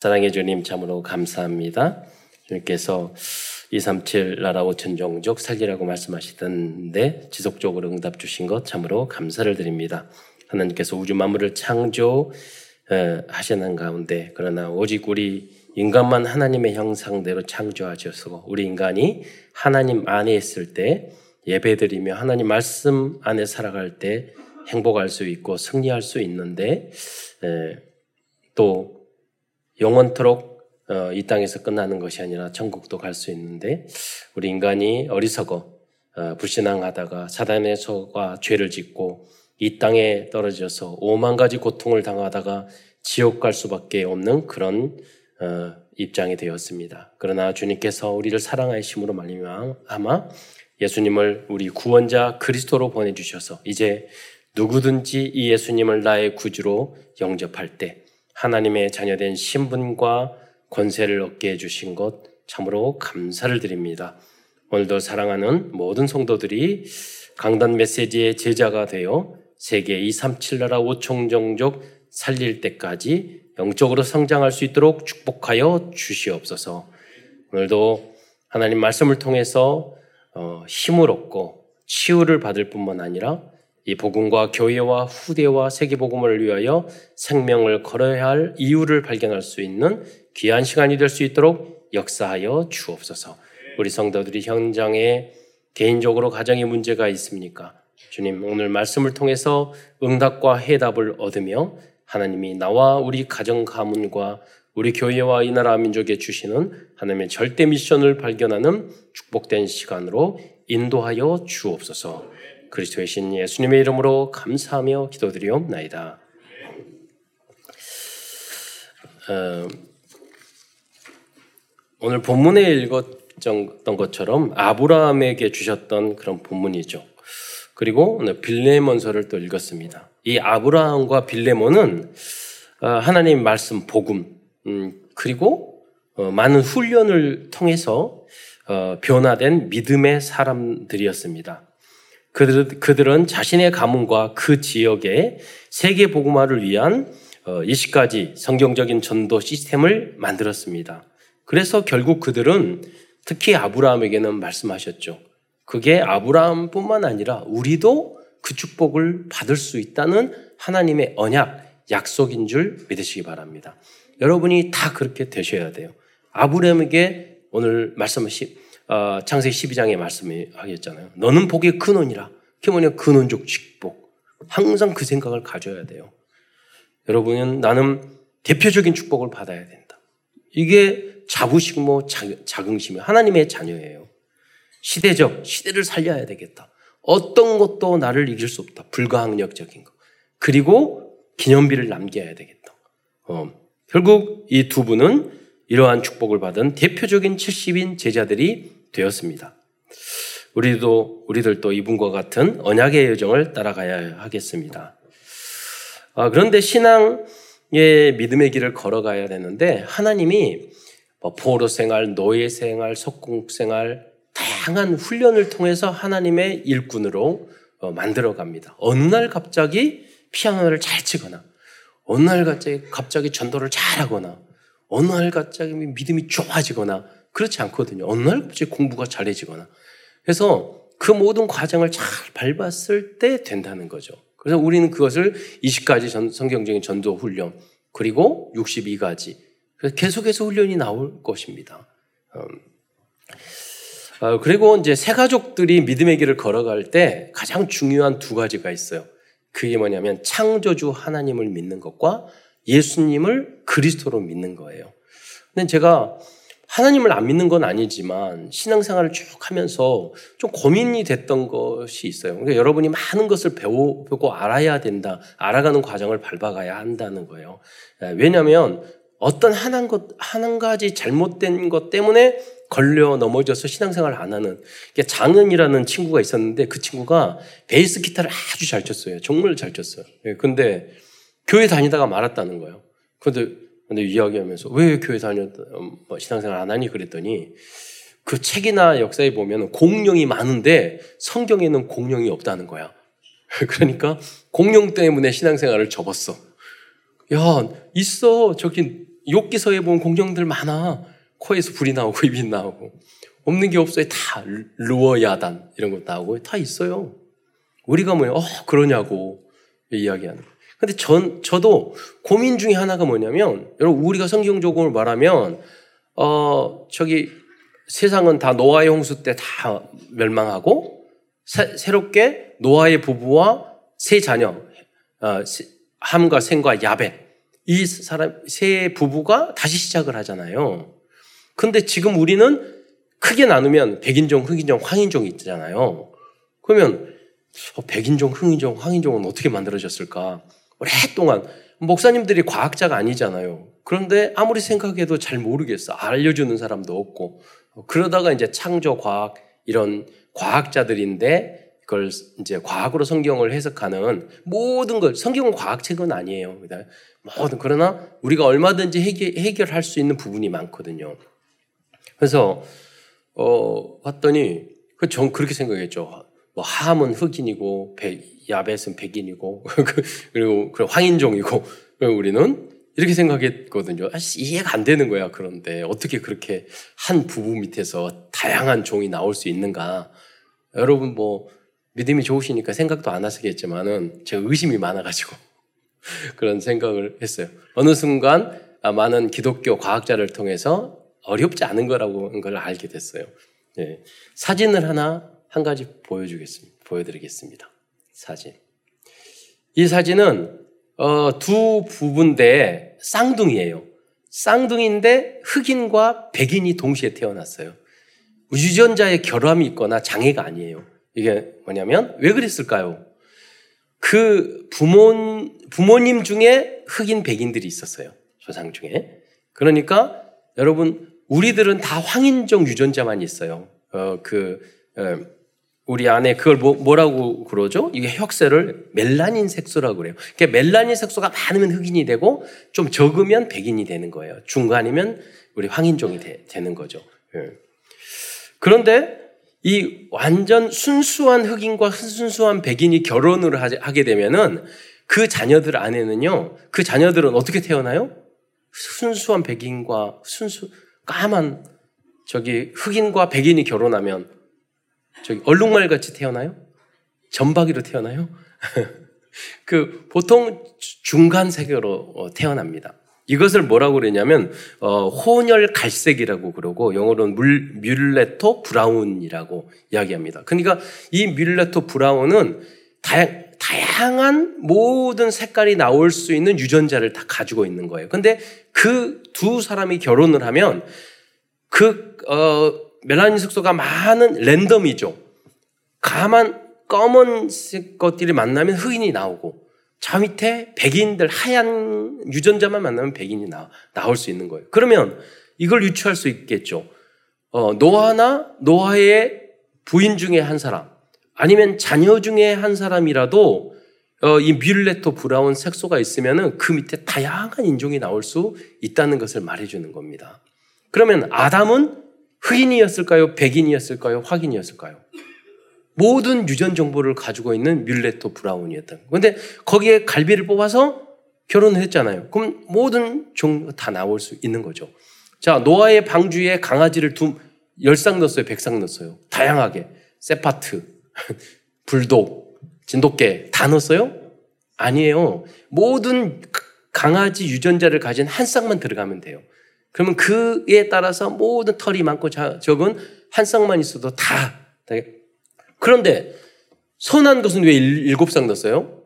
사랑해 주님 참으로 감사합니다. 주님께서 237 나라 5천 종족 살리라고 말씀하시던데 지속적으로 응답 주신 것 참으로 감사를 드립니다. 하나님께서 우주 만물을 창조 하시는 가운데 그러나 오직 우리 인간만 하나님의 형상대로 창조하셔서 우리 인간이 하나님 안에 있을 때 예배드리며 하나님 말씀 안에 살아갈 때 행복할 수 있고 승리할 수 있는데 또 영원토록 어, 이 땅에서 끝나는 것이 아니라 천국도 갈 수 있는데 우리 인간이 어리석어 어, 불신앙하다가 사단의 소가 죄를 짓고 이 땅에 떨어져서 오만 가지 고통을 당하다가 지옥 갈 수밖에 없는 그런 어, 입장이 되었습니다. 그러나 주님께서 우리를 사랑하심으로 말미암아 예수님을 우리 구원자 그리스도로 보내주셔서 이제 누구든지 이 예수님을 나의 구주로 영접할 때 하나님의 자녀된 신분과 권세를 얻게 해주신 것 참으로 감사를 드립니다. 오늘도 사랑하는 모든 성도들이 강단 메시지의 제자가 되어 세계 237 나라 5총 종족 살릴 때까지 영적으로 성장할 수 있도록 축복하여 주시옵소서. 오늘도 하나님 말씀을 통해서 어, 힘을 얻고 치유를 받을 뿐만 아니라 이 복음과 교회와 후대와 세계 복음을 위하여 생명을 걸어야 할 이유를 발견할 수 있는 귀한 시간이 될 수 있도록 역사하여 주옵소서. 우리 성도들이 현장에 개인적으로 가정에 문제가 있습니까? 주님 오늘 말씀을 통해서 응답과 해답을 얻으며 하나님이 나와 우리 가정 가문과 우리 교회와 이 나라 민족에 주시는 하나님의 절대 미션을 발견하는 축복된 시간으로 인도하여 주옵소서. 그리스도의 신 예수님의 이름으로 감사하며 기도드리옵나이다. 어, 오늘 본문에 읽었던 것처럼 아브라함에게 주셨던 그런 본문이죠. 그리고 오늘 빌레몬서를 또 읽었습니다. 이 아브라함과 빌레몬은 어, 하나님 말씀 복음 음, 그리고 어, 많은 훈련을 통해서 어, 변화된 믿음의 사람들이었습니다. 그들, 그들은 자신의 가문과 그 지역의 세계 복음화를 위한 20가지 어, 성경적인 전도 시스템을 만들었습니다. 그래서 결국 그들은 특히 아브라함에게는 말씀하셨죠. 그게 아브라함뿐만 아니라 우리도 그 축복을 받을 수 있다는 하나님의 언약, 약속인 줄 믿으시기 바랍니다. 여러분이 다 그렇게 되셔야 돼요. 아브라함에게 오늘 말씀하신 어, 창세기 12장에 말씀하겠잖아요. 너는 복의 근원이라. 그게 뭐냐? 근원적 축복. 항상 그 생각을 가져야 돼요. 여러분은 나는 대표적인 축복을 받아야 된다. 이게 자부심 뭐 자긍심이 하나님의 자녀예요. 시대적, 시대를 살려야 되겠다. 어떤 것도 나를 이길 수 없다. 불가항력적인 거. 그리고 기념비를 남겨야 되겠다. 어, 결국 이 두 분은 이러한 축복을 받은 대표적인 70인 제자들이 되었습니다. 우리도 우리들도 이분과 같은 언약의 여정을 따라가야 하겠습니다. 아, 그런데 신앙의 믿음의 길을 걸어가야 되는데 하나님이 뭐 포로 생활, 노예 생활, 석궁 생활 다양한 훈련을 통해서 하나님의 일꾼으로 어, 만들어 갑니다. 어느 날 갑자기 피아노를 잘 치거나 어느 날 갑자기 갑자기 전도를 잘하거나 어느 날 갑자기 믿음이 좋아지거나 그렇지 않거든요. 어느 날 갑자기 공부가 잘해지거나. 그래서 그 모든 과정을 잘 밟았을 때 된다는 거죠. 그래서 우리는 그것을 20가지 전, 성경적인 전도 훈련, 그리고 62가지. 그래서 계속해서 훈련이 나올 것입니다. 음. 어, 그리고 이제 새 가족들이 믿음의 길을 걸어갈 때 가장 중요한 두 가지가 있어요. 그게 뭐냐면 창조주 하나님을 믿는 것과 예수님을 그리스도로 믿는 거예요. 근데 제가 하나님을 안 믿는 건 아니지만 신앙생활을 쭉 하면서 좀 고민이 됐던 것이 있어요. 그러니까 여러분이 많은 것을 배우고 알아야 된다. 알아가는 과정을 밟아가야 한다는 거예요. 예, 왜냐하면 어떤 한, 것, 한 가지 잘못된 것 때문에 걸려 넘어져서 신앙생활을 안 하는 장은이라는 친구가 있었는데 그 친구가 베이스 기타를 아주 잘 쳤어요. 정말 잘 쳤어요. 예, 근데 교회 다니다가 말았다는 거예요. 근데 근데 이야기하면서 왜 교회 다녔, 뭐 신앙생활 안 하니 그랬더니 그 책이나 역사에 보면 공룡이 많은데 성경에는 공룡이 없다는 거야. 그러니까 공룡 때문에 신앙생활을 접었어. 야, 있어. 저기 욕기서에 보면 공룡들 많아. 코에서 불이 나오고 입이 나오고. 없는 게 없어요. 다 루어야단 이런 것 나오고 다 있어요. 우리가 뭐냐, 어, 그러냐고 이야기하는. 근데 전, 저도 고민 중에 하나가 뭐냐면, 여러분, 우리가 성경적으로 말하면, 어, 저기, 세상은 다 노아의 홍수 때 다 멸망하고, 새, 롭게 노아의 부부와 세 자녀, 어, 함과 셈과 야벳, 이 사람, 세 부부가 다시 시작을 하잖아요. 근데 지금 우리는 크게 나누면 백인종, 흑인종, 황인종이 있잖아요. 그러면 어, 백인종, 흑인종, 황인종은 어떻게 만들어졌을까? 오랫동안 목사님들이 과학자가 아니잖아요. 그런데 아무리 생각해도 잘 모르겠어. 알려주는 사람도 없고. 그러다가 이제 창조 과학 이런 과학자들인데 그걸 이제 과학으로 성경을 해석하는 모든 걸 성경은 과학책은 아니에요. 모든 그러나 우리가 얼마든지 해결, 해결할 수 있는 부분이 많거든요. 그래서 어 봤더니 그전 그렇게 생각했죠. 뭐 함은 흑인이고 야벳은 백인이고 그리고 황인종이고 우리는 이렇게 생각했거든요. 아, 이해가 안 되는 거야. 그런데 어떻게 그렇게 한 부부 밑에서 다양한 종이 나올 수 있는가? 여러분 뭐 믿음이 좋으시니까 생각도 안 하시겠지만은 제가 의심이 많아가지고 그런 생각을 했어요. 어느 순간 아, 많은 기독교 과학자를 통해서 어렵지 않은 거라고 걸 알게 됐어요. 네. 사진을 하나 한 가지 보여주겠습니다. 보여드리겠습니다. 사진. 이 사진은 어, 두 부부인데 쌍둥이에요. 쌍둥이인데 흑인과 백인이 동시에 태어났어요. 유전자의 결함이 있거나 장애가 아니에요. 이게 뭐냐면 왜 그랬을까요? 그 부모 부모님 중에 흑인 백인들이 있었어요. 조상 중에. 그러니까 여러분 우리들은 다 황인종 유전자만 있어요. 어, 그 어, 우리 안에 그걸 뭐, 라고 그러죠? 이게 혁세를 멜라닌 색소라고 그래요. 그러니까 멜라닌 색소가 많으면 흑인이 되고 좀 적으면 백인이 되는 거예요. 중간이면 우리 황인종이 되, 는 거죠. 예. 그런데 이 완전 순수한 흑인과 순수한 백인이 결혼을 하게 되면은 그 자녀들 안에는요, 그 자녀들은 어떻게 태어나요? 순수한 백인과 순수, 까만 저기 흑인과 백인이 결혼하면 저기 얼룩말 같이 태어나요? 점박이로 태어나요? 그 보통 중간색으로 어, 태어납니다. 이것을 뭐라고 그러냐면 어, 혼혈 갈색이라고 그러고 영어로는 물, mulatto brown이라고 이야기합니다. 그러니까 이 mulatto brown은 다양, 다양한 모든 색깔이 나올 수 있는 유전자를 다 가지고 있는 거예요. 근데 그 두 사람이 결혼을 하면 그 어, 멜라닌 색소가 많은 랜덤이죠. 가만 검은색 것들이 만나면 흑인이 나오고 저 밑에 백인들 하얀 유전자만 만나면 백인이 나, 나올 수 있는 거예요. 그러면 이걸 유추할 수 있겠죠. 어, 노아나 노아의 부인 중에 한 사람 아니면 자녀 중에 한 사람이라도 어, 이 뮬레토 브라운 색소가 있으면은 그 밑에 다양한 인종이 나올 수 있다는 것을 말해주는 겁니다. 그러면 아담은 흑인이었을까요? 백인이었을까요? 황인이었을까요? 모든 유전 정보를 가지고 있는 mulatto brown이었던. 그런데 거기에 갈비를 뽑아서 결혼을 했잖아요. 그럼 모든 종 다 나올 수 있는 거죠. 자, 노아의 방주에 강아지를 두, 열 쌍 넣었어요? 백 쌍 넣었어요? 다양하게. 세파트, 불독, 진돗개 다 넣었어요? 아니에요. 모든 강아지 유전자를 가진 한 쌍만 들어가면 돼요. 그러면 그에 따라서 모든 털이 많고 적은 한 쌍만 있어도 다. 그런데 선한 것은 왜 일곱 쌍 넣었어요?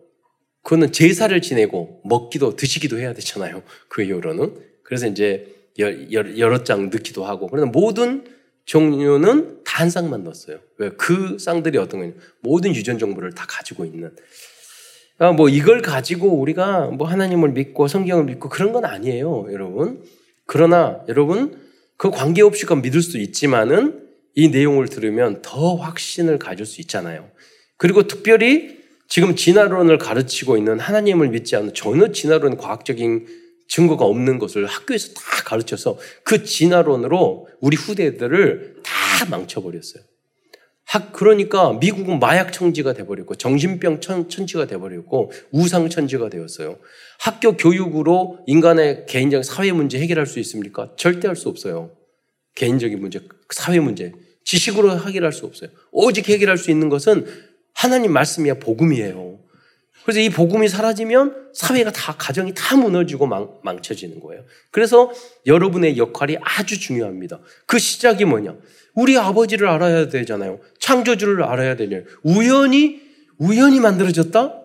그거는 제사를 지내고 먹기도 드시기도 해야 되잖아요. 그 이후로는. 그래서 이제 여러 장 넣기도 하고. 그러나 모든 종류는 다 한 쌍만 넣었어요. 왜? 그 쌍들이 어떤 거냐. 모든 유전 정보를 다 가지고 있는. 아, 뭐 이걸 가지고 우리가 뭐 하나님을 믿고 성경을 믿고 그런 건 아니에요, 여러분. 그러나 여러분 그 관계없이 그 믿을 수 있지만은 이 내용을 들으면 더 확신을 가질 수 있잖아요. 그리고 특별히 지금 진화론을 가르치고 있는 하나님을 믿지 않는 전혀 진화론 과학적인 증거가 없는 것을 학교에서 다 가르쳐서 그 진화론으로 우리 후대들을 다 망쳐버렸어요. 학 그러니까 미국은 마약 청지가 돼버렸고 정신병 천, 천지가 돼버렸고 우상 천지가 되었어요. 학교 교육으로 인간의 개인적 사회 문제 해결할 수 있습니까? 절대 할 수 없어요. 개인적인 문제, 사회 문제 지식으로 해결할 수 없어요. 오직 해결할 수 있는 것은 하나님 말씀이야 복음이에요. 그래서 이 복음이 사라지면 사회가 다 가정이 다 무너지고 망, 망쳐지는 거예요. 그래서 여러분의 역할이 아주 중요합니다. 그 시작이 뭐냐? 우리 아버지를 알아야 되잖아요. 창조주를 알아야 되냐. 우연히 우연히 만들어졌다?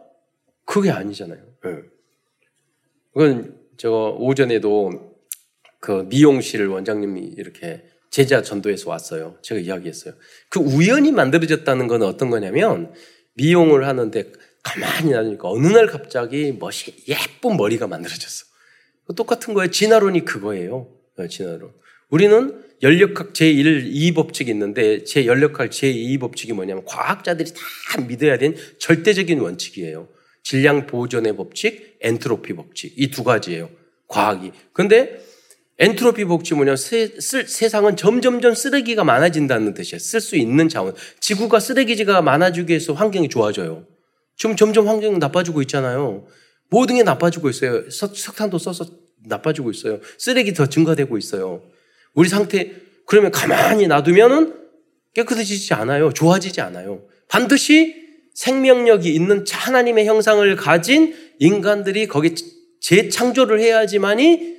그게 아니잖아요. 네. 그건 저 오전에도 그 미용실 원장님이 이렇게 제자 전도에서 왔어요. 제가 이야기했어요. 그 우연히 만들어졌다는 건 어떤 거냐면 미용을 하는데 가만히 놔두니까 어느 날 갑자기 멋이 예쁜 머리가 만들어졌어. 똑같은 거예요. 진화론이 그거예요. 어, 진화론. 우리는 연력학 제1, 2법칙이 있는데 제 연력학 제2법칙이 뭐냐면 과학자들이 다 믿어야 되는 절대적인 원칙이에요. 질량 보존의 법칙, 엔트로피 법칙. 이 두 가지예요. 과학이. 근데 엔트로피 법칙이 뭐냐면 세, 상은 점점점 쓰레기가 많아진다는 뜻이에요. 쓸 수 있는 자원. 지구가 쓰레기지가 많아지기 위해서 환경이 좋아져요. 지금 점점 환경이 나빠지고 있잖아요. 모든 게 나빠지고 있어요. 석탄도 써서 나빠지고 있어요. 쓰레기 더 증가되고 있어요. 우리 상태, 그러면 가만히 놔두면은 깨끗해지지 않아요. 좋아지지 않아요. 반드시 생명력이 있는 하나님의 형상을 가진 인간들이 거기 재창조를 해야지만이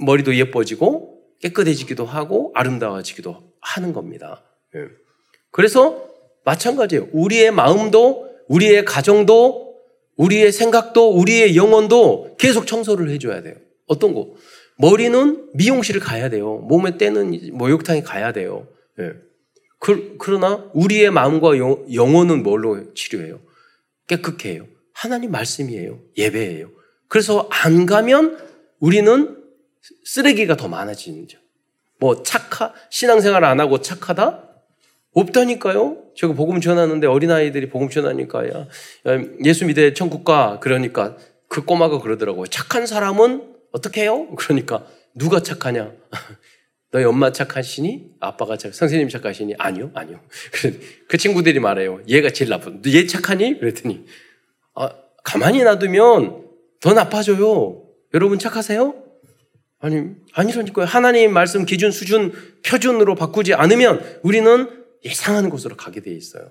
머리도 예뻐지고 깨끗해지기도 하고 아름다워지기도 하는 겁니다. 예. 그래서 마찬가지예요. 우리의 마음도 우리의 가정도, 우리의 생각도, 우리의 영혼도 계속 청소를 해줘야 돼요. 어떤 거? 머리는 미용실을 가야 돼요. 몸에 때는 목욕탕에 가야 돼요. 예. 그, 러나 우리의 마음과 영, 영혼은 뭘로 치료해요? 깨끗해 요 하나님 말씀이에요. 예배예요. 그래서 안 가면 우리는 쓰레기가 더 많아지는 거죠. 뭐 착하 신앙생활 안 하고 착하다? 없다니까요. 제가 복음 전하는데 어린 아이들이 복음 전하니까 야, 예수 믿어 천국 가 그러니까 그 꼬마가 그러더라고요. 착한 사람은 어떻게 해요? 그러니까 누가 착하냐? 너희 엄마 착하시니? 아빠가 착, 선생님 착하시니? 아니요, 아니요. 그 친구들이 말해요. 얘가 제일 나쁜. 얘 착하니? 그랬더니, 아, 가만히 놔두면 더 나빠져요. 여러분 착하세요? 아니, 아니라니까요. 하나님 말씀 기준, 수준, 표준으로 바꾸지 않으면 우리는 예상하는 곳으로 가게 돼 있어요.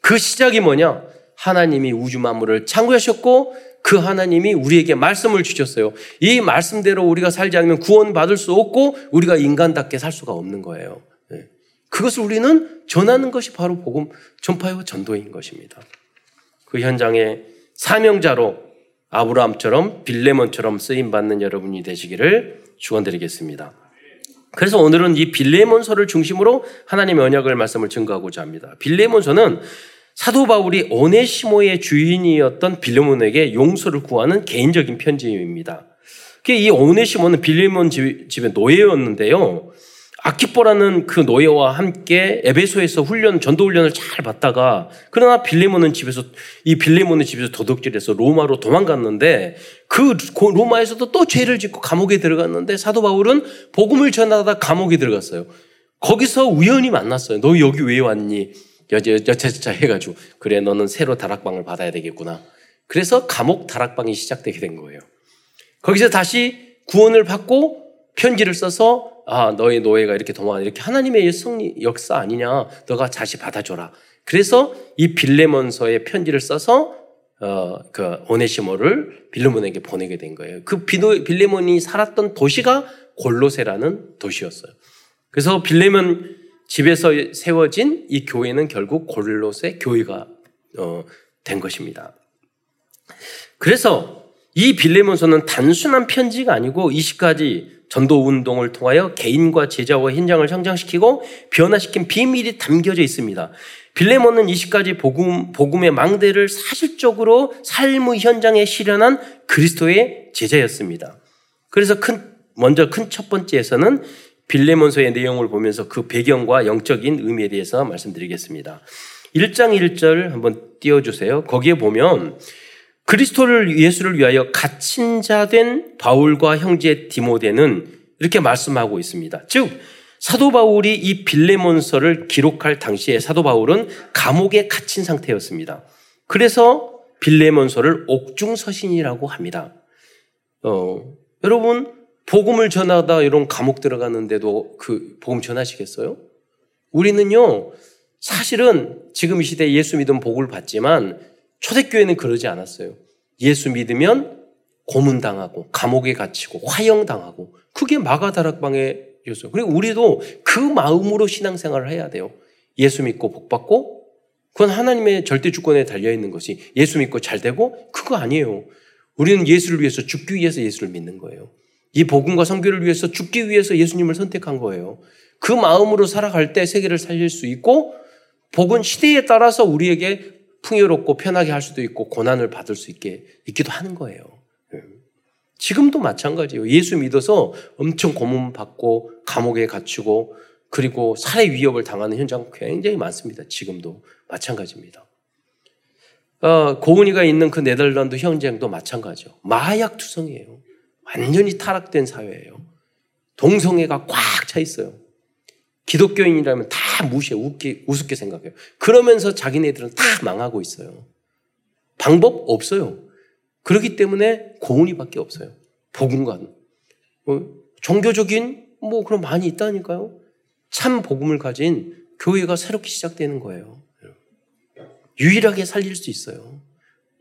그 시작이 뭐냐? 하나님이 우주 만물을 창조하셨고 그 하나님이 우리에게 말씀을 주셨어요. 이 말씀대로 우리가 살지 않으면 구원받을 수 없고 우리가 인간답게 살 수가 없는 거예요. 예. 그것을 우리는 전하는 것이 바로 복음 전파와 전도인 것입니다. 그 현장에 사명자로 아브라함처럼 빌레몬처럼 쓰임 받는 여러분이 되시기를 축원드리겠습니다. 그래서 오늘은 이 빌레몬서를 중심으로 하나님의 언약을 말씀을 증거하고자 합니다. 빌레몬서는 사도 바울이 오네시모의 주인이었던 빌레몬에게 용서를 구하는 개인적인 편지입니다. 이 오네시모는 빌레몬 집의 노예였는데요. 아키포라는 그 노예와 함께 에베소에서 훈련, 전도 훈련을 잘 받다가 그러나 빌레몬은 집에서 이 빌레몬의 집에서 도둑질해서 로마로 도망갔는데 그 로마에서도 또 죄를 짓고 감옥에 들어갔는데 사도 바울은 복음을 전하다 감옥에 들어갔어요. 거기서 우연히 만났어요. 너 여기 왜 왔니? 여자 여차저차 해가지고 그래 너는 새로 다락방을 받아야 되겠구나. 그래서 감옥 다락방이 시작되게 된 거예요. 거기서 다시 구원을 받고 편지를 써서 아, 너의 노예가 이렇게 도망 이렇게 하나님의 승리 역사 아니냐. 너가 다시 받아줘라. 그래서 이 빌레몬서의 편지를 써서 어, 그 오네시모를 빌레몬에게 보내게 된 거예요. 그 비노, 빌레몬이 살았던 도시가 골로세라는 도시였어요. 그래서 빌레몬 집에서 세워진 이 교회는 결국 골로세 교회가 어, 된 것입니다. 그래서 이 빌레몬서는 단순한 편지가 아니고 20가지 전도 운동을 통하여 개인과 제자와 현장을 성장시키고 변화시킨 비밀이 담겨져 있습니다. 빌레몬은 20가지 복음, 복음의 망대를 사실적으로 삶의 현장에 실현한 그리스도의 제자였습니다. 그래서 큰, 먼저 큰 첫 번째에서는 빌레몬서의 내용을 보면서 그 배경과 영적인 의미에 대해서 말씀드리겠습니다. 1장 1절 한번 띄워주세요. 거기에 보면 그리스도를 예수를 위하여 갇힌 자 된 바울과 형제 디모데는 이렇게 말씀하고 있습니다. 즉 사도 바울이 이 빌레몬서를 기록할 당시에 사도 바울은 감옥에 갇힌 상태였습니다. 그래서 빌레몬서를 옥중서신이라고 합니다. 어, 여러분 복음을 전하다 이런 감옥 들어갔는데도 그 복음 전하시겠어요? 우리는요 사실은 지금 이 시대에 예수 믿으면 복을 받지만 초대교회는 그러지 않았어요. 예수 믿으면 고문당하고 감옥에 갇히고 화형당하고 그게 마가다락방에였어요. 그리고 우리도 그 마음으로 신앙생활을 해야 돼요. 예수 믿고 복 받고 그건 하나님의 절대 주권에 달려 있는 것이 예수 믿고 잘 되고 그거 아니에요. 우리는 예수를 위해서 죽기 위해서 예수를 믿는 거예요. 이 복음과 성교를 위해서 죽기 위해서 예수님을 선택한 거예요. 그 마음으로 살아갈 때 세계를 살릴 수 있고 복은 시대에 따라서 우리에게 풍요롭고 편하게 할 수도 있고 고난을 받을 수 있게 있기도 하는 거예요. 예. 지금도 마찬가지예요. 예수 믿어서 엄청 고문 받고 감옥에 갇히고 그리고 살해 위협을 당하는 현장 굉장히 많습니다. 지금도 마찬가지입니다. 어, 고은이가 있는 그 네덜란드 현장도 마찬가지죠. 마약 투성이에요. 완전히 타락된 사회예요. 동성애가 꽉 차 있어요. 기독교인이라면 다 무시해, 웃기, 우습게 생각해요. 그러면서 자기네들은 다 망하고 있어요. 방법 없어요. 그렇기 때문에 고은이밖에 없어요. 복음과 어, 종교적인 뭐 그런 많이 있다니까요. 참 복음을 가진 교회가 새롭게 시작되는 거예요. 유일하게 살릴 수 있어요.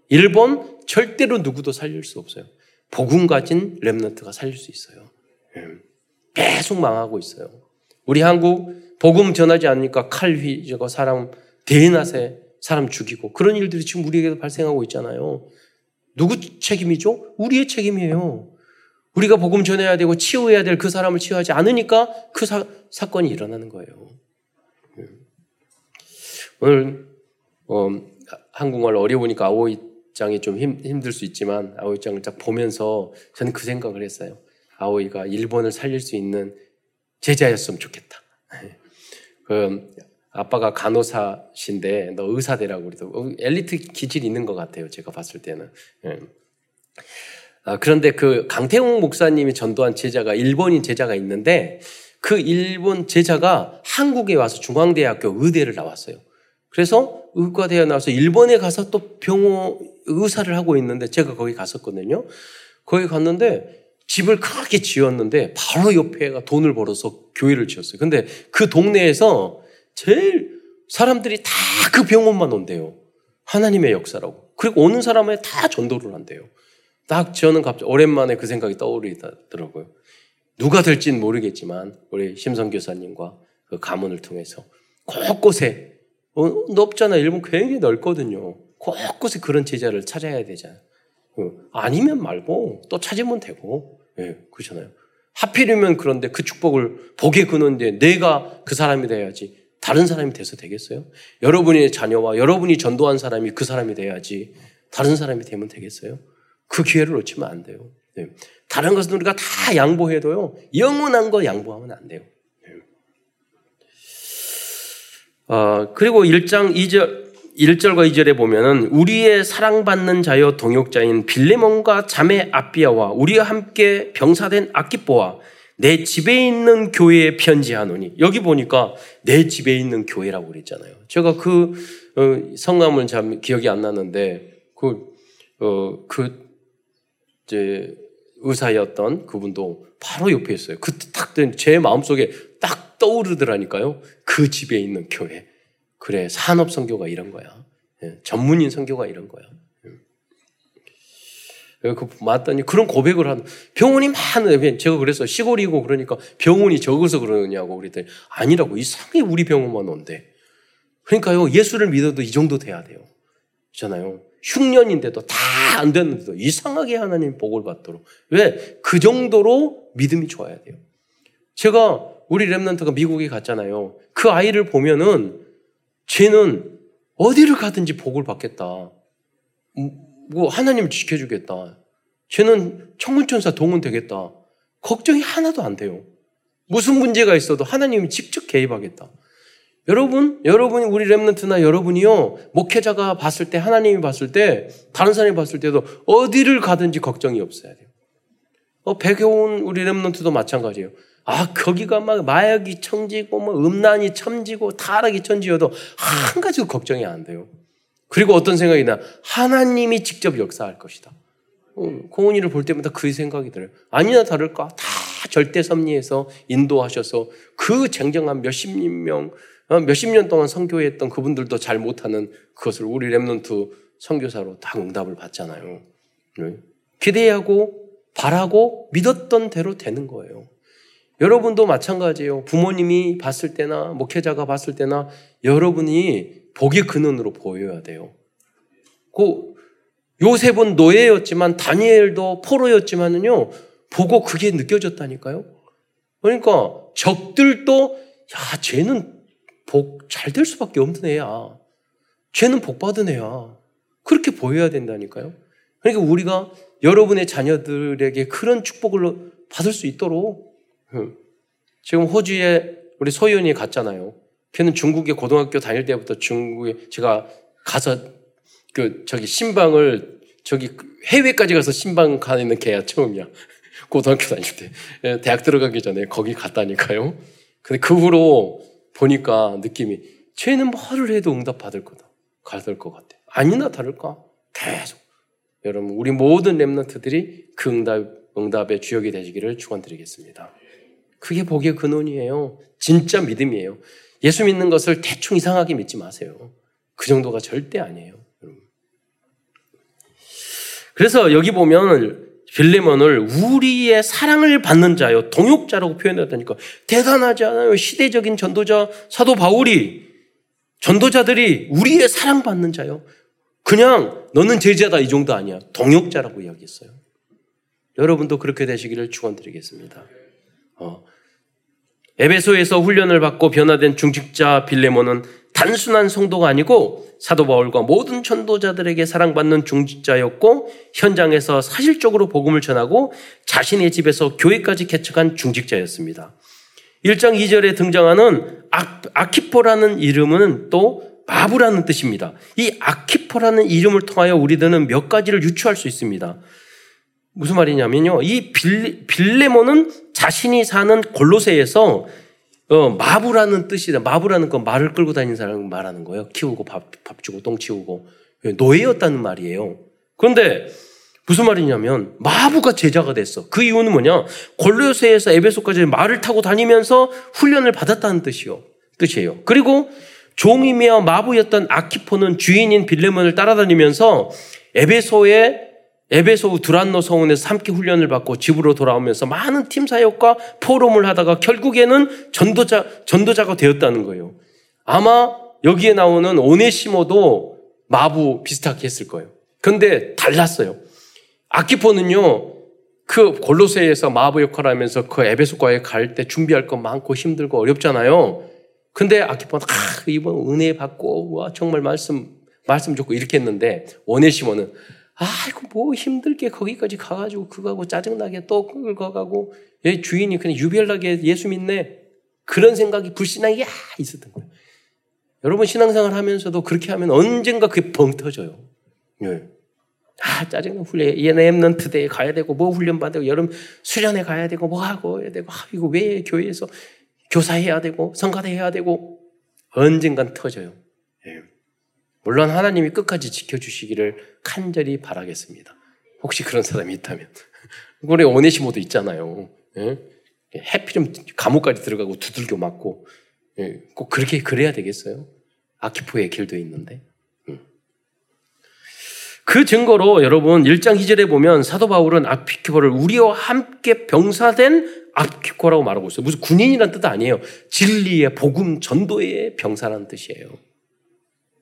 일본 절대로 누구도 살릴 수 없어요. 복음 가진 렘넌트가 살릴 수 있어요. 예. 계속 망하고 있어요. 우리 한국 복음 전하지 않으니까 칼 휘저고 사람 대낮에 사람 죽이고 그런 일들이 지금 우리에게도 발생하고 있잖아요. 누구 책임이죠? 우리의 책임이에요. 우리가 복음 전해야 되고 치유해야 될 그 사람을 치유하지 않으니까 그 사, 사건이 일어나는 거예요. 예. 오늘 어, 한국말 어려우니까 아오이 장이 좀 힘, 힘들 수 있지만 아오이 장을 딱 보면서 저는 그 생각을 했어요. 아오이가 일본을 살릴 수 있는 제자였으면 좋겠다. 그 아빠가 간호사신데 너 의사 되라고 그래도 어, 엘리트 기질이 있는 것 같아요. 제가 봤을 때는. 예. 아, 그런데 그 강태웅 목사님이 전도한 제자가 일본인 제자가 있는데 그 일본 제자가 한국에 와서 중앙대학교 의대를 나왔어요. 그래서 의과대에 나와서 일본에 가서 또 병원 의사를 하고 있는데 제가 거기 갔었거든요. 거기 갔는데 집을 크게 지었는데 바로 옆에가 돈을 벌어서 교회를 지었어요. 근데 그 동네에서 제일 사람들이 다 그 병원만 온대요. 하나님의 역사라고. 그리고 오는 사람에 다 전도를 한대요. 딱 저는 갑자기 오랜만에 그 생각이 떠오르더라고요. 누가 될지는 모르겠지만 우리 심성 교사님과 그 가문을 통해서 곳곳에 어, 넓잖아. 일본 굉장히 넓거든요. 곳곳에 그런 제자를 찾아야 되잖아요. 어, 아니면 말고 또 찾으면 되고 예, 그렇잖아요. 하필이면 그런데 그 축복을 복에 그는데 내가 그 사람이 돼야지 다른 사람이 돼서 되겠어요? 여러분의 자녀와 여러분이 전도한 사람이 그 사람이 돼야지 다른 사람이 되면 되겠어요? 그 기회를 놓치면 안 돼요. 네. 다른 것은 우리가 다 양보해도요, 영원한 거 양보하면 안 돼요. 네. 어, 그리고 1장 2절, 1절과 2절에 보면은 우리의 사랑받는 자여 동역자인 빌레몬과 자매 아비아와 우리와 함께 병사된 아키뽀와 내 집에 있는 교회에 편지하노니 여기 보니까 내 집에 있는 교회라고 그랬잖아요. 제가 그 어, 성함은 참 기억이 안 나는데 그 어, 그 이제 의사였던 그분도 바로 옆에 있어요. 그딱제 마음속에 딱 떠오르더라니까요. 그 집에 있는 교회. 그래, 산업 선교가 이런 거야. 예, 전문인 선교가 이런 거야. 예. 그 맞더니 그런 고백을 하는 병원이 많은 제가 그래서 시골이고 그러니까 병원이 적어서 그러냐고 그랬더니 아니라고 이상하게 우리 병원만 온대. 그러니까요 예수를 믿어도 이 정도 돼야 돼요. 있잖아요. 흉년인데도 다안 됐는데도 이상하게 하나님 복을 받도록 왜 그 정도로 믿음이 좋아야 돼요. 제가 우리 랩런트가 미국에 갔잖아요. 그 아이를 보면은 쟤는 어디를 가든지 복을 받겠다. 뭐 하나님을 지켜주겠다. 쟤는 청문천사 동은 되겠다. 걱정이 하나도 안 돼요. 무슨 문제가 있어도 하나님이 직접 개입하겠다. 여러분, 여러분이 우리 랩런트나 여러분이요 목회자가 봤을 때 하나님이 봤을 때 다른 사람이 봤을 때도 어디를 가든지 걱정이 없어야 돼요. 어, 배겨온 우리 랩런트도 마찬가지예요. 아, 거기가 막 마약이 청지고, 뭐 음란이 첨지고, 타락이 천지여도 한 가지도 걱정이 안 돼요. 그리고 어떤 생각이 나? 하나님이 직접 역사할 것이다. 어, 공훈이를 볼 때마다 그 생각이 들어요. 아니나 다를까? 다 절대 섭리에서 인도하셔서 그 쟁쟁한 몇십 명, 어, 몇십 년 동안 선교했던 그분들도 잘 못하는 그것을 우리 랩런트 선교사로 다 응답을 받잖아요. 네. 기대하고 바라고 믿었던 대로 되는 거예요. 여러분도 마찬가지예요. 부모님이 봤을 때나 목회자가 봤을 때나 여러분이 복의 근원으로 보여야 돼요. 그 요셉은 노예였지만 다니엘도 포로였지만은요 보고 그게 느껴졌다니까요. 그러니까 적들도 야 쟤는 복 잘 될 수밖에 없는 애야. 쟤는 복 받은 애야. 그렇게 보여야 된다니까요. 그러니까 우리가 여러분의 자녀들에게 그런 축복을 받을 수 있도록 지금 호주에 우리 소연이 갔잖아요. 걔는 중국에 고등학교 다닐 때부터 중국에 제가 가서 그 저기 신방을 저기 해외까지 가서 신방 가는 걔야 처음이야. 고등학교 다닐 때 예, 대학 들어가기 전에 거기 갔다니까요. 근데 그 후로 보니까 느낌이 쟤는 뭐를 해도 응답 받을 거다. 받을 것 같아. 아니나 다를까? 계속 여러분 우리 모든 렘넌트들이 그 응답 응답의 주역이 되시기를 축원드리겠습니다. 그게 복의 근원이에요. 진짜 믿음이에요. 예수 믿는 것을 대충 이상하게 믿지 마세요. 그 정도가 절대 아니에요. 그래서 여기 보면 빌레몬을 우리의 사랑을 받는 자요, 동역자라고 표현했다니까 대단하지 않아요? 시대적인 전도자 사도 바울이 전도자들이 우리의 사랑받는 자요. 그냥 너는 제자다 이 정도 아니야. 동역자라고 이야기했어요. 여러분도 그렇게 되시기를 축원드리겠습니다. 어. 에베소에서 훈련을 받고 변화된 중직자 빌레몬은 단순한 성도가 아니고 사도 바울과 모든 전도자들에게 사랑받는 중직자였고 현장에서 사실적으로 복음을 전하고 자신의 집에서 교회까지 개척한 중직자였습니다. 1장 2절에 등장하는 아, 키포라는 이름은 또 마부라는 뜻입니다. 이 아키포라는 이름을 통하여 우리들은 몇 가지를 유추할 수 있습니다. 무슨 말이냐면요. 이 빌, 빌레몬은 자신이 사는 골로새에서 어, 마부라는 뜻이다. 마부라는 건 말을 끌고 다니는 사람을 말하는 거예요. 키우고 밥, 밥 주고 똥 치우고. 노예였다는 말이에요. 그런데 무슨 말이냐면 마부가 제자가 됐어. 그 이유는 뭐냐? 골로새에서 에베소까지 말을 타고 다니면서 훈련을 받았다는 뜻이요. 뜻이에요. 그리고 종이며 마부였던 아키포는 주인인 빌레몬을 따라다니면서 에베소의 에베소 두란노 성원에서 함께 훈련을 받고 집으로 돌아오면서 많은 팀 사역과 포럼을 하다가 결국에는 전도자 전도자가 되었다는 거예요. 아마 여기에 나오는 오네시모도 마부 비슷하게 했을 거예요. 그런데 달랐어요. 아키포는요. 그 골로새에서 마부 역할을 하면서 그 에베소과에 갈 때 준비할 거 많고 힘들고 어렵잖아요. 근데 아키포는 아, 이번 은혜 받고 와 정말 말씀 말씀 좋고 이렇게 했는데 오네시모는 아이고 뭐 힘들게 거기까지 가가지고 그거하고 짜증나게 또 끌어가고 얘 주인이 그냥 유별나게 예수 믿네 그런 생각이 불신앙이 야 있었던 거예요. 여러분 신앙생활 하면서도 그렇게 하면 언젠가 그게 벙 터져요. 예. 아 짜증나 훈련 얘네 엠넌 트 대에 가야 되고 뭐 훈련 받고 여름 수련회 가야 되고 뭐 하고 해야 되고 아 이거 왜 교회에서 교사해야 되고 성가대 해야 되고 언젠간 터져요. 예. 물론 하나님이 끝까지 지켜주시기를 간절히 바라겠습니다. 혹시 그런 사람이 있다면. 우리 오네시모도 있잖아요. 예? 해피좀 감옥까지 들어가고 두들겨 맞고 예? 꼭 그렇게 그래야 되겠어요? 아키포의 길도 있는데. 음. 그 증거로 여러분 1장 2절에 보면 사도 바울은 아키포를 우리와 함께 병사된 아키코라고 말하고 있어요. 무슨 군인이란 뜻 아니에요. 진리의 복음 전도의 병사라는 뜻이에요.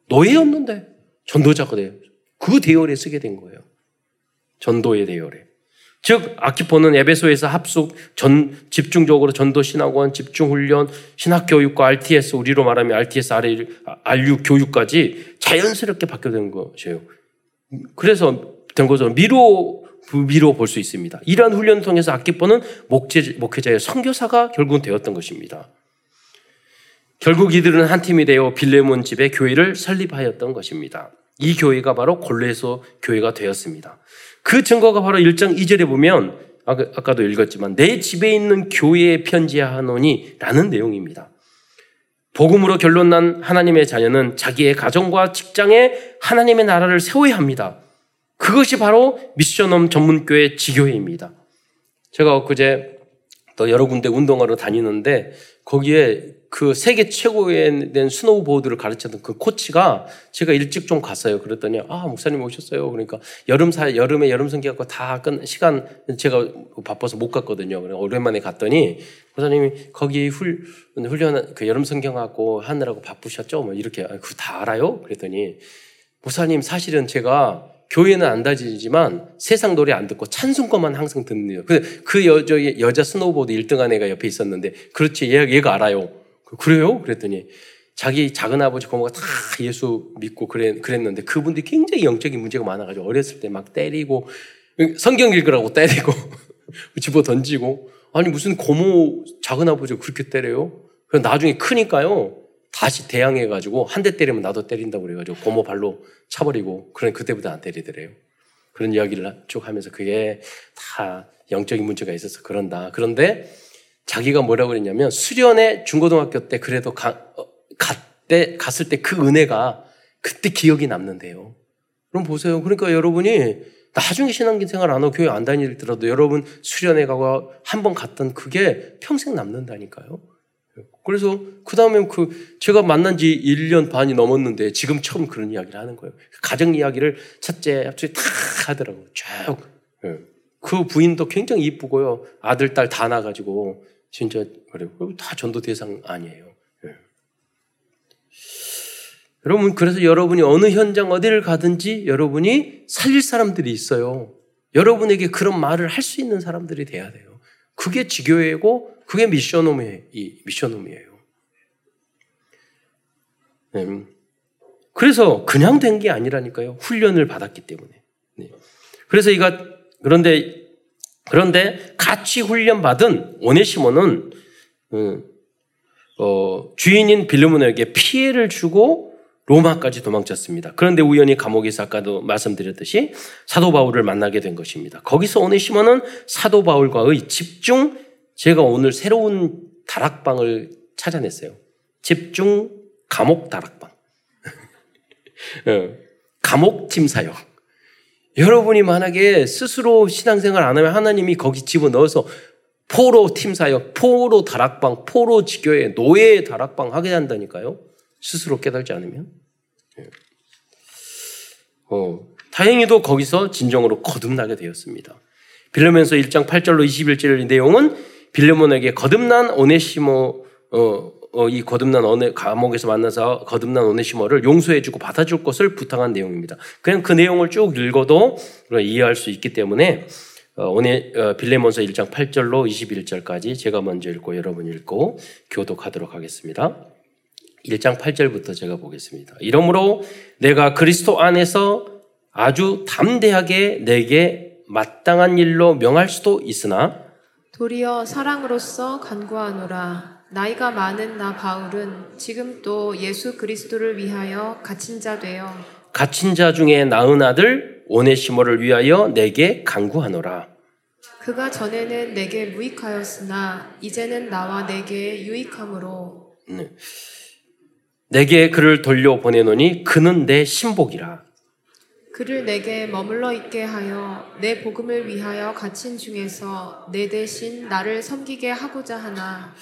노예였는데 전도자가 돼요. 그 대열에 쓰게 된 거예요. 전도의 대열에. 즉 아키포는 에베소에서 합숙 전 집중적으로 전도 신학원 집중 훈련 신학 교육과 RTS 우리로 말하면 RTS RU 교육까지 자연스럽게 바뀌어 된 것이에요. 그래서 된 거죠. 미로 미로 볼 수 있습니다. 이러한 훈련을 통해서 아키포는 목재, 목회자의 선교사가 결국은 되었던 것입니다. 결국 이들은 한 팀이 되어 빌레몬 집에 교회를 설립하였던 것입니다. 이 교회가 바로 골로에서 교회가 되었습니다. 그 증거가 바로 1장 2절에 보면 아까 도 읽었지만 내 집에 있는 교회에 편지하노니라는 내용입니다. 복음으로 결론난 하나님의 자녀는 자기의 가정과 직장에 하나님의 나라를 세워야 합니다. 그것이 바로 미션홈 전문교회 지교회입니다. 제가 엊그제 또 여러 군데 운동하러 다니는데 거기에 그 세계 최고의 된 스노우보드를 가르쳤던 그 코치가 제가 일찍 좀 갔어요. 그랬더니 아 목사님 오셨어요. 그러니까 여름 사 여름에 여름 성경학과 다끝 시간 제가 바빠서 못 갔거든요. 그래 오랜만에 갔더니 목사님이 거기 훌 훈련 그 여름 성경하고 하느라고 바쁘셨죠? 뭐 이렇게 아, 그거 다 알아요? 그랬더니 목사님 사실은 제가 교회는 안 다니지만 세상 노래 안 듣고 찬송가만 항상 듣는 그, 그 여자, 여자 스노우보드 1등한 애가 옆에 있었는데 그렇지 얘, 얘가 알아요. 그, 그래요? 그랬더니 자기 작은 아버지 고모가 다 예수 믿고 그랬, 그랬는데 그분들이 굉장히 영적인 문제가 많아가지고 어렸을 때 막 때리고 성경 읽으라고 때리고 집어 던지고 아니 무슨 고모 작은 아버지가 그렇게 때려요? 그럼 나중에 크니까요 다시 대항해가지고 한 대 때리면 나도 때린다고 그래가지고 고모 발로 차버리고 그런 그때부터 안 때리더래요. 그런 이야기를 쭉 하면서 그게 다 영적인 문제가 있어서 그런다. 그런데 자기가 뭐라고 그랬냐면 수련회 중고등학교 때 그래도 가, 어, 갔때 갔을 때 그 은혜가 그때 기억이 남는데요. 그럼 보세요. 그러니까 여러분이 나중에 신앙생활 안 하고 교회 안 다니더라도 여러분 수련회 가고 한 번 갔던 그게 평생 남는다니까요. 그래서 그 다음에 그 제가 만난 지 1년 반이 넘었는데 지금 처음 그런 이야기를 하는 거예요. 가정 이야기를 첫째, 앞째 다 하더라고요. 쭉. 예. 그 부인도 굉장히 이쁘고요. 아들, 딸 다 나가지고 진짜 그래요. 다 전도 대상 아니에요. 예. 여러분, 그래서 여러분이 어느 현장 어디를 가든지 여러분이 살릴 사람들이 있어요. 여러분에게 그런 말을 할 수 있는 사람들이 돼야 돼요. 그게 지교회고 그게 미션홈의 미션홈이에요. 네. 그래서 그냥 된 게 아니라니까요. 훈련을 받았기 때문에. 네. 그래서 이가 그런데 그런데 같이 훈련 받은 오네시모는 어, 어, 주인인 빌르몬에게 피해를 주고 로마까지 도망쳤습니다. 그런데 우연히 감옥에서 아까도 말씀드렸듯이 사도 바울을 만나게 된 것입니다. 거기서 오네시모는 사도 바울과의 집중 제가 오늘 새로운 다락방을 찾아냈어요. 집중 감옥 다락방. 어, 감옥 팀 사역. 여러분이 만약에 스스로 신앙생활 안 하면 하나님이 거기 집어넣어서 포로 팀사역, 포로 다락방, 포로 지교회, 노예 다락방 하게 한다니까요. 스스로 깨달지 않으면. 예. 어, 다행히도 거기서 진정으로 거듭나게 되었습니다. 빌레면서 1장 8절로 21절 내용은 빌레몬에게 거듭난 오네시모 어, 어, 이 거듭난 오네 감옥에서 만나서 거듭난 오네시모를 용서해주고 받아줄 것을 부탁한 내용입니다. 그냥 그 내용을 쭉 읽어도 이해할 수 있기 때문에 어, 오네 어, 빌레몬서 1장 8절로 21절까지 제가 먼저 읽고 여러분 읽고 교독하도록 하겠습니다. 1장 8절부터 제가 보겠습니다. 이러므로 내가 그리스도 안에서 아주 담대하게 내게 마땅한 일로 명할 수도 있으나 도리어 사랑으로서 간구하노라. 나이가 많은 나 바울은 지금 또 예수 그리스도를 위하여 갇힌 자 되어 갇힌 자 중에 낳은 아들 오네시모를 위하여 내게 간구하노라. 그가 전에는 내게 무익하였으나 이제는 나와 내게 유익함으로 네. 내게 그를 돌려 보내노니 그는 내 신복이라. 그를 내게 머물러 있게 하여 내 복음을 위하여 갇힌 중에서 내 대신 나를 섬기게 하고자 하나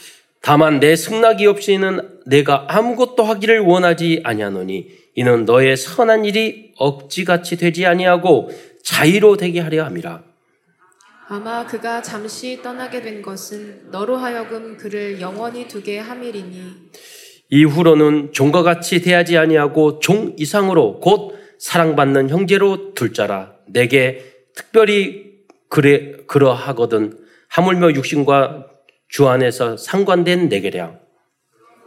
다만 내 승낙이 없이는 내가 아무것도 하기를 원하지 아니하노니 이는 너의 선한 일이 억지같이 되지 아니하고 자유로 되게 하려 함이라. 아마 그가 잠시 떠나게 된 것은 너로 하여금 그를 영원히 두게 함이리니. 이후로는 종과 같이 대하지 아니하고 종 이상으로 곧 사랑받는 형제로 둘 자라. 내게 특별히 그래 그러하거든. 하물며 육신과 주 안에서 상관된 내게랴.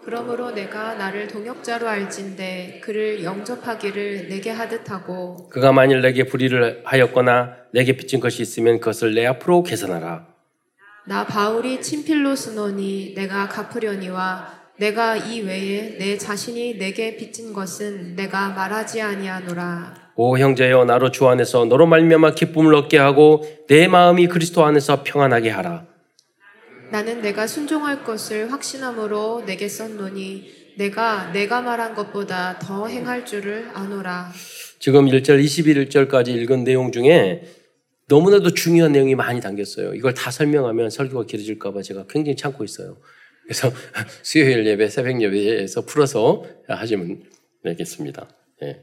그러므로 내가 나를 동역자로 알진대 그를 영접하기를 내게 하듯 하고 그가 만일 내게 불의를 하였거나 내게 빚진 것이 있으면 그것을 내 앞으로 계산하라. 나 바울이 친필로 쓰노니 내가 갚으려니와 내가 이 외에 내 자신이 내게 빚진 것은 내가 말하지 아니하노라. 오 형제여 나로 주 안에서 너로 말미암아 기쁨을 얻게 하고 내 마음이 그리스도 안에서 평안하게 하라. 나는 내가 순종할 것을 확신함으로 내게 썼노니 내가 내가 말한 것보다 더 행할 줄을 아노라. 지금 1절 21절까지 읽은 내용 중에 너무나도 중요한 내용이 많이 담겼어요. 이걸 다 설명하면 설교가 길어질까봐 제가 굉장히 참고 있어요. 그래서 수요일 예배, 새벽 예배에서 풀어서 하시면 되겠습니다. 예.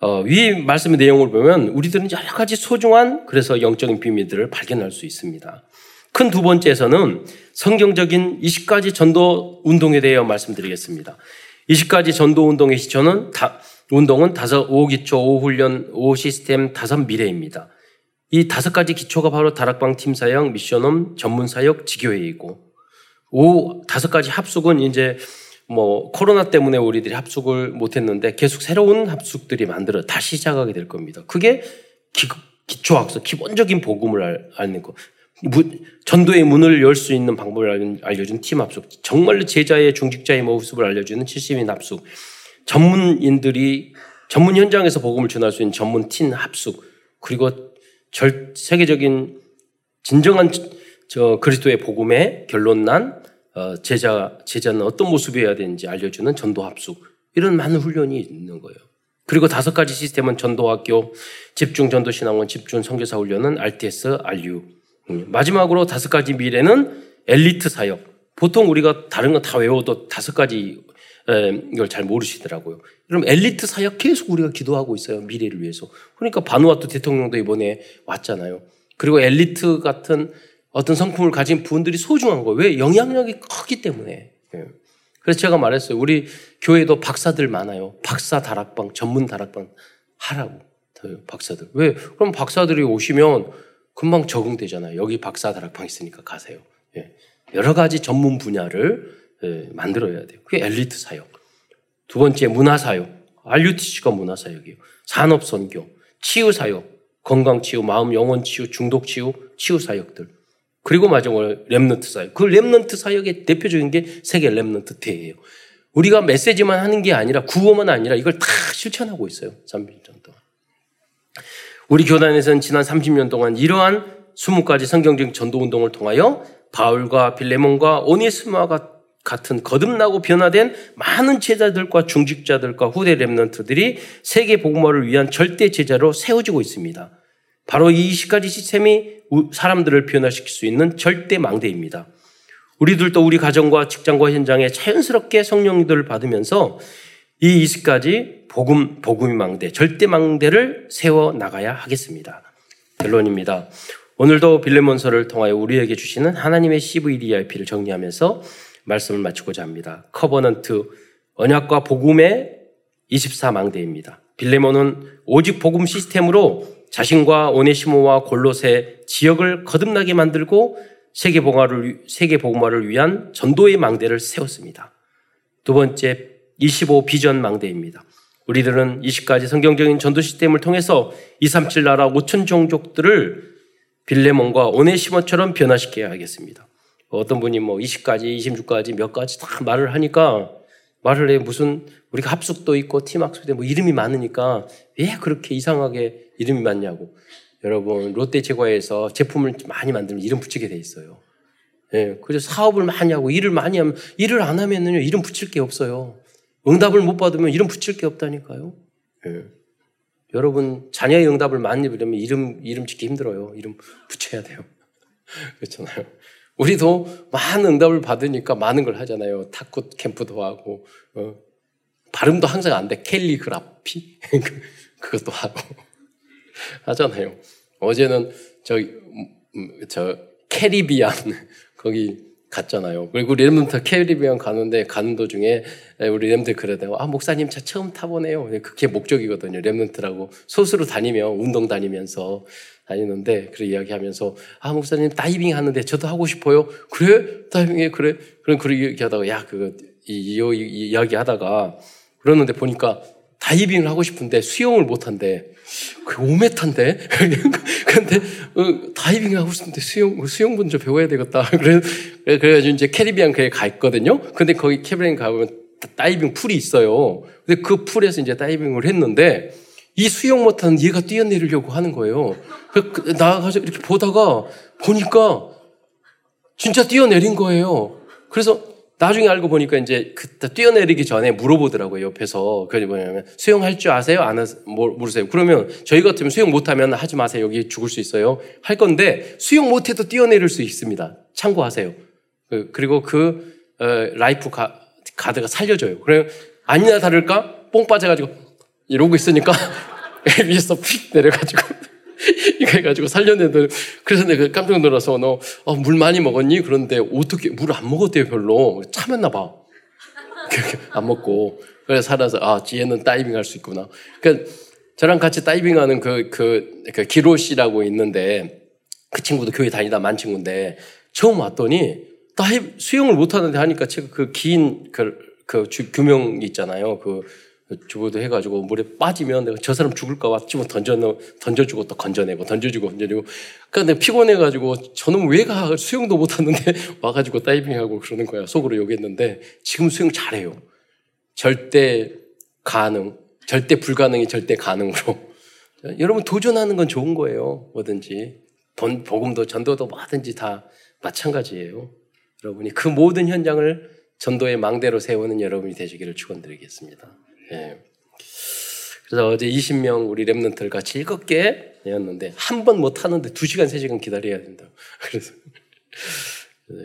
어, 위 말씀의 내용을 보면 우리들은 여러 가지 소중한 그래서 영적인 비밀들을 발견할 수 있습니다. 큰 두 번째에서는 성경적인 20가지 전도 운동에 대해 말씀드리겠습니다. 20가지 전도 운동의 시초는 다, 운동은 다섯, 오 기초, 오 훈련, 오 시스템, 다섯 미래입니다. 이 다섯 가지 기초가 바로 다락방 팀 사역, 미션홈, 전문 사역, 지교회이고, 오 다섯 가지 합숙은 이제 뭐 코로나 때문에 우리들이 합숙을 못했는데 계속 새로운 합숙들이 만들어 다시 시작하게 될 겁니다. 그게 기, 기초학습, 기본적인 복음을 알, 는 거. 전도의 문을 열 수 있는 방법을 알려준 팀 합숙, 정말로 제자의 중직자의 모습을 알려주는 70인 합숙, 전문인들이 전문 현장에서 복음을 전할 수 있는 전문 팀 합숙, 그리고 절, 세계적인 진정한 저 그리스도의 복음의 결론난 어, 제자 제자는 어떤 모습이어야 되는지 알려주는 전도 합숙 이런 많은 훈련이 있는 거예요. 그리고 다섯 가지 시스템은 전도학교, 집중 전도 신앙원, 집중 선교사 훈련은 RTS, RU. 음, 마지막으로 다섯 가지 미래는 엘리트 사역. 보통 우리가 다른 거 다 외워도 다섯 가지 이걸 잘 모르시더라고요. 그럼 엘리트 사역 계속 우리가 기도하고 있어요. 미래를 위해서. 그러니까 바누아투 대통령도 이번에 왔잖아요. 그리고 엘리트 같은 어떤 성품을 가진 분들이 소중한 거예요. 왜? 영향력이 크기 때문에. 예. 그래서 제가 말했어요. 우리 교회도 박사들 많아요. 박사 다락방, 전문 다락방 하라고. 박사들. 왜? 그럼 박사들이 오시면 금방 적응되잖아요. 여기 박사 다락방 있으니까 가세요. 예. 여러 가지 전문 분야를 예, 만들어야 돼요. 그게 엘리트 사역. 두 번째 문화 사역. RUTC가 문화 사역이에요. 산업 선교, 치유 사역, 건강 치유, 마음 영혼 치유, 중독 치유, 치유 사역들. 그리고 마지막으로 Remnant 사역. 그 Remnant 사역의 대표적인 게 세계 Remnant 대회예요. 우리가 메시지만 하는 게 아니라 구호만 아니라 이걸 다 실천하고 있어요. 30년 동안. 우리 교단에서는 지난 30년 동안 이러한 20가지 성경적 전도 운동을 통하여 바울과 빌레몬과 오네스마가 같은 거듭나고 변화된 많은 제자들과 중직자들과 후대 랩런트들이 세계 복음화를 위한 절대 제자로 세워지고 있습니다. 바로 이 20가지 시스템이 사람들을 변화시킬 수 있는 절대 망대입니다. 우리들도 우리 가정과 직장과 현장에 자연스럽게 성령들을 받으면서 이 20가지 복음, 복음의 망대, 절대 망대를 세워 나가야 하겠습니다. 결론입니다. 오늘도 빌레몬서를 통하여 우리에게 주시는 하나님의 CVDIP를 정리하면서 말씀을 마치고자 합니다. Covenant 언약과 복음의 24망대입니다. 빌레몬은 오직 복음 시스템으로 자신과 오네시모와 골로새 지역을 거듭나게 만들고 세계 복음화를 세계 복음화를 위한 전도의 망대를 세웠습니다. 두 번째 25 비전 망대입니다. 우리들은 20가지 성경적인 전도 시스템을 통해서 237 나라 5천 종족들을 빌레몬과 오네시모처럼 변화시켜야 하겠습니다. 어떤 분이 뭐 20가지, 26가지, 몇 가지 다 말을 하니까 말을 해 무슨 우리가 합숙도 있고 팀 학습도 뭐 이름이 많으니까 왜 그렇게 이상하게 이름이 많냐고. 여러분 롯데 제과에서 제품을 많이 만들면 이름 붙이게 돼 있어요. 예, 그래서 사업을 많이 하고 일을 많이 하면 일을 안 하면은요 이름 붙일 게 없어요. 응답을 못 받으면 이름 붙일 게 없다니까요. 예. 여러분 자녀의 응답을 많이 받으면 이름 이름 짓기 힘들어요. 이름 붙여야 돼요. 그렇잖아요. 우리도 많은 응답을 받으니까 많은 걸 하잖아요. 탁구 캠프도 하고, 어. 발음도 항상 안 돼. 캘리그라피? 그것도 하고. 하잖아요. 어제는 저, 음, 저, 캐리비안, 거기 갔잖아요. 그리고 Remnant 캐리비안 가는데 가는 도중에 우리 렘들 그러대요. 아, 목사님 차 처음 타보네요. 그게 목적이거든요. Remnant라고. 소수로 다니며, 운동 다니면서. 다니는데 그래 이야기하면서 아 목사님 다이빙 하는데 저도 하고 싶어요. 그래 다이빙해 그래 그럼 그렇게 얘기하다가 야 그거 이, 이, 이 이야기 하다가 그러는데 보니까 다이빙을 하고 싶은데 수영을 못한대. 그 5m인데? 근데 어, 다이빙 하고 싶은데 수영, 수영 먼저 배워야 되겠다. 그래, 그래가지고 이제 캐리비안 그에 가 있거든요. 근데 거기 캐리비안 가보면 다이빙 풀이 있어요. 근데 그 풀에서 이제 다이빙을 했는데 이 수영 못하는 얘가 뛰어내리려고 하는 거예요. 그 나가서 이렇게 보다가 보니까 진짜 뛰어내린 거예요. 그래서 나중에 알고 보니까 이제 그 뛰어내리기 전에 물어보더라고요. 옆에서. 그게 뭐냐면 수영할 줄 아세요? 안 하세요? 모르세요? 그러면 저희 같으면 수영 못하면 하지 마세요. 여기 죽을 수 있어요. 할 건데 수영 못해도 뛰어내릴 수 있습니다. 참고하세요. 그, 그리고 그 어, life gua, guard가 살려줘요. 그래 아니나 다를까 뽕 빠져가지고 이러고 있으니까 위에서 픽 내려가지고 이거 해가지고 살려내는 그래서 내가 깜짝 놀라서 너물 어, 많이 먹었니? 그런데 어떻게 물 안 먹었대요 별로 참았나 봐. 안 먹고 그래서 살아서 아 지혜는 다이빙 할 수 있구나. 그러니까 저랑 같이 다이빙하는 그, 그, 그 기로 씨라고 있는데 그 친구도 교회 다니다 만 친구인데 처음 왔더니 다이 수영을 못 하는데 하니까 제가 그 긴 그, 그 규명 있잖아요. 그 주부도 해가지고 물에 빠지면 내가 저 사람 죽을까봐 집어 던져, 던져주고 또 건져내고, 던져주고, 건져주고. 그러니까 내가 피곤해가지고 저놈 왜 가? 수영도 못하는데 와가지고 다이빙하고 그러는 거야. 속으로 욕했는데 지금 수영 잘해요. 절대 가능. 절대 불가능이 절대 가능으로. 여러분 도전하는 건 좋은 거예요. 뭐든지. 돈, 복음도 전도도 뭐든지 다 마찬가지예요. 여러분이 그 모든 현장을 전도의 망대로 세우는 여러분이 되시기를 축원드리겠습니다. 예. 그래서 어제 20명 우리 랩런트를 같이 즐겁게 내었는데 한 번 못 하는데 2시간, 3시간 기다려야 된다. 그래서 네.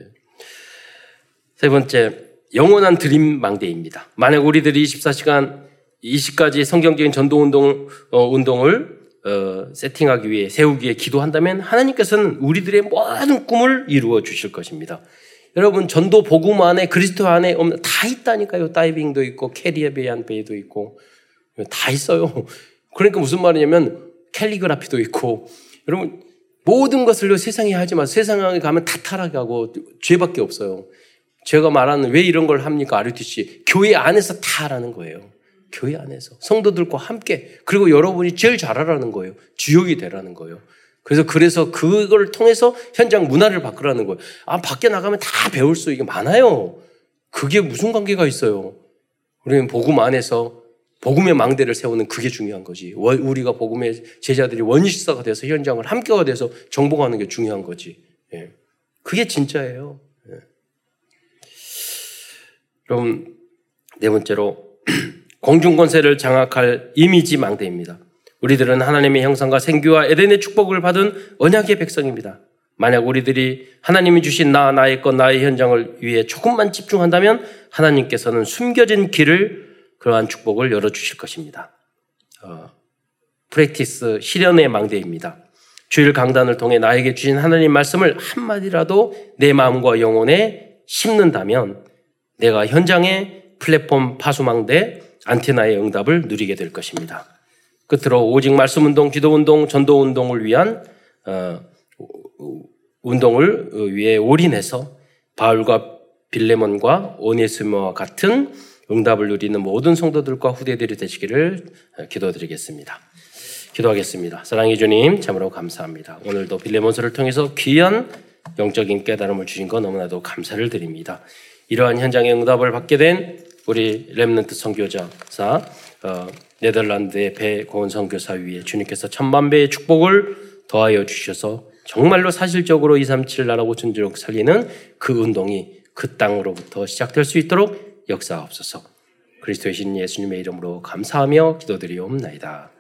세 번째 영원한 드림 망대입니다. 만약 우리들이 24시간 20가지 성경적인 전도 운동 어, 운동을 어, 세팅하기 위해 세우기 위해 기도한다면 하나님께서는 우리들의 모든 꿈을 이루어 주실 것입니다. 여러분 전도 복음 안에 그리스도 안에 없는 다 있다니까요. 다이빙도 있고 캐리비안 베이도 있고 다 있어요. 그러니까 무슨 말이냐면 캘리그라피도 있고 여러분 모든 것을 세상에 하지만 세상에 가면 다 타락하고 죄밖에 없어요. 제가 말하는 왜 이런 걸 합니까? RUTC 교회 안에서 다 하라는 거예요. 교회 안에서 성도들과 함께 그리고 여러분이 제일 잘하라는 거예요. 주역이 되라는 거예요. 그래서 그래서 그걸 통해서 현장 문화를 바꾸라는 거예요. 아, 밖에 나가면 다 배울 수 있게 많아요. 그게 무슨 관계가 있어요? 우리는 복음 안에서 복음의 망대를 세우는 그게 중요한 거지. 우리가 복음의 제자들이 원시사가 돼서 현장을 함께가 돼서 정복하는 게 중요한 거지. 예. 그게 진짜예요. 예. 그럼 네 번째로 공중권세를 장악할 이미지 망대입니다. 우리들은 하나님의 형상과 생기와 에덴의 축복을 받은 언약의 백성입니다. 만약 우리들이 하나님이 주신 나, 나의 것, 나의 현장을 위해 조금만 집중한다면 하나님께서는 숨겨진 길을 그러한 축복을 열어주실 것입니다. 어, 프랙티스 실현의 망대입니다. 주일 강단을 통해 나에게 주신 하나님 말씀을 한마디라도 내 마음과 영혼에 심는다면 내가 현장의 플랫폼 파수망대 안테나의 응답을 누리게 될 것입니다. 끝으로 오직 말씀 운동, 기도 운동, 전도 운동을 위한 어, 운동을 위해 올인해서 바울과 빌레몬과 오네스모와 같은 응답을 누리는 모든 성도들과 후대들이 되시기를 기도드리겠습니다. 기도하겠습니다. 사랑해 주님, 참으로 감사합니다. 오늘도 빌레몬서를 통해서 귀한 영적인 깨달음을 주신 것 너무나도 감사를 드립니다. 이러한 현장의 응답을 받게 된 우리 렘넌트 선교자사 어, 네덜란드의 배고은 선교사 위에 주님께서 천만 배의 축복을 더하여 주셔서 정말로 사실적으로 237 나라 5천지로 살리는 그 운동이 그 땅으로부터 시작될 수 있도록 역사하옵소서. 그리스도의 신 예수님의 이름으로 감사하며 기도드리옵나이다.